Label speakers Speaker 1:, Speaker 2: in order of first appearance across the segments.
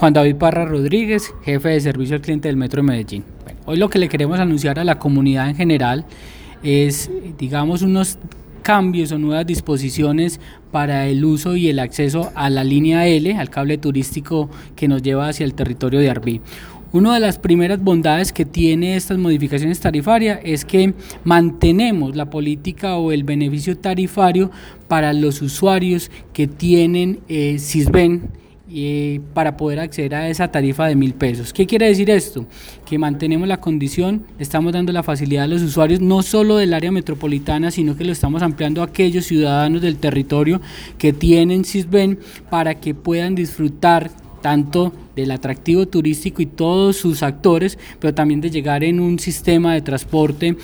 Speaker 1: Juan David Parra Rodríguez, jefe de servicio al cliente del Metro de Medellín. hoy lo que le queremos anunciar a la comunidad en general es, digamos, unos cambios o nuevas disposiciones para el uso y el acceso a la línea L, al cable turístico que nos lleva hacia el territorio de Arbí. Una de las primeras bondades que tiene estas modificaciones tarifarias es que mantenemos la política o el beneficio tarifario para los usuarios que tienen eh, CISBEN eh, para poder acceder a esa tarifa de mil pesos. ¿Qué quiere decir esto? Que mantenemos la condición, estamos dando la facilidad a los usuarios no solo del área metropolitana, sino que lo estamos ampliando a aquellos ciudadanos del territorio que tienen CISBEN para que puedan disfrutar tanto del atractivo turístico y todos sus actores, pero también de llegar en un sistema de transporte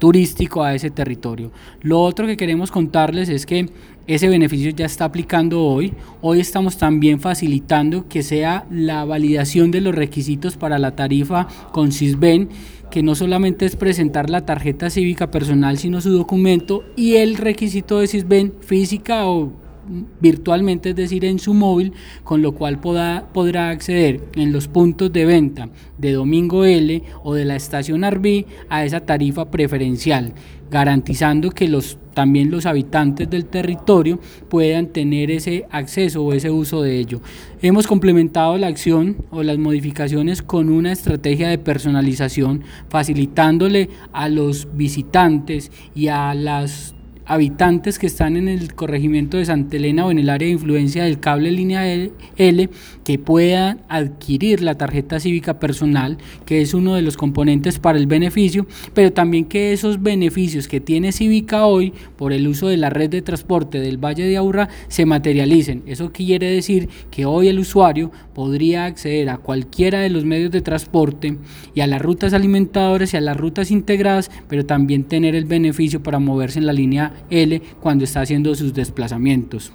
Speaker 1: turístico a ese territorio. Lo otro que queremos contarles es que ese beneficio ya está aplicando hoy. Hoy estamos también facilitando que sea la validación de los requisitos para la tarifa con CISBEN, que no solamente es presentar la tarjeta cívica personal, sino su documento y el requisito de CISBEN física o virtualmente, es decir, en su móvil, con lo cual podrá acceder en los puntos de venta de Domingo L o de la estación Arbi a esa tarifa preferencial, garantizando que los también los habitantes del territorio puedan tener ese acceso o ese uso de ello. Hemos complementado la acción o las modificaciones con una estrategia de personalización, facilitándole a los visitantes y a las habitantes que están en el corregimiento de Santa Elena o en el área de influencia del cable línea L que puedan adquirir la tarjeta cívica personal, que es uno de los componentes para el beneficio, pero también que esos beneficios que tiene Cívica hoy por el uso de la red de transporte del Valle de Aurra se materialicen. Eso quiere decir que hoy el usuario podría acceder a cualquiera de los medios de transporte y a las rutas alimentadoras y a las rutas integradas, pero también tener el beneficio para moverse en la línea L cuando está haciendo sus desplazamientos.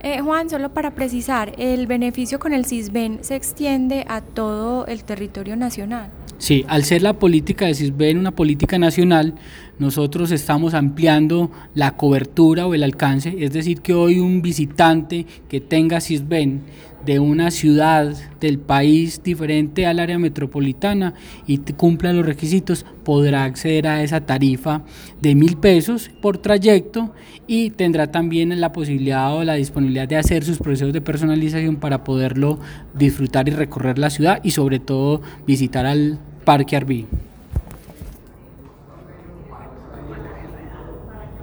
Speaker 2: Eh, Juan, solo para precisar, ¿el beneficio con el CISBEN se extiende a todo el territorio nacional?
Speaker 1: Sí, al ser la política de CISBEN una política nacional, nosotros estamos ampliando la cobertura o el alcance, es decir, que hoy un visitante que tenga CISBEN de una ciudad del país diferente al área metropolitana y cumpla los requisitos, podrá acceder a esa tarifa de mil pesos por trayecto y tendrá también la posibilidad o la disponibilidad de hacer sus procesos de personalización para poderlo disfrutar y recorrer la ciudad y sobre todo visitar al Parque Arví.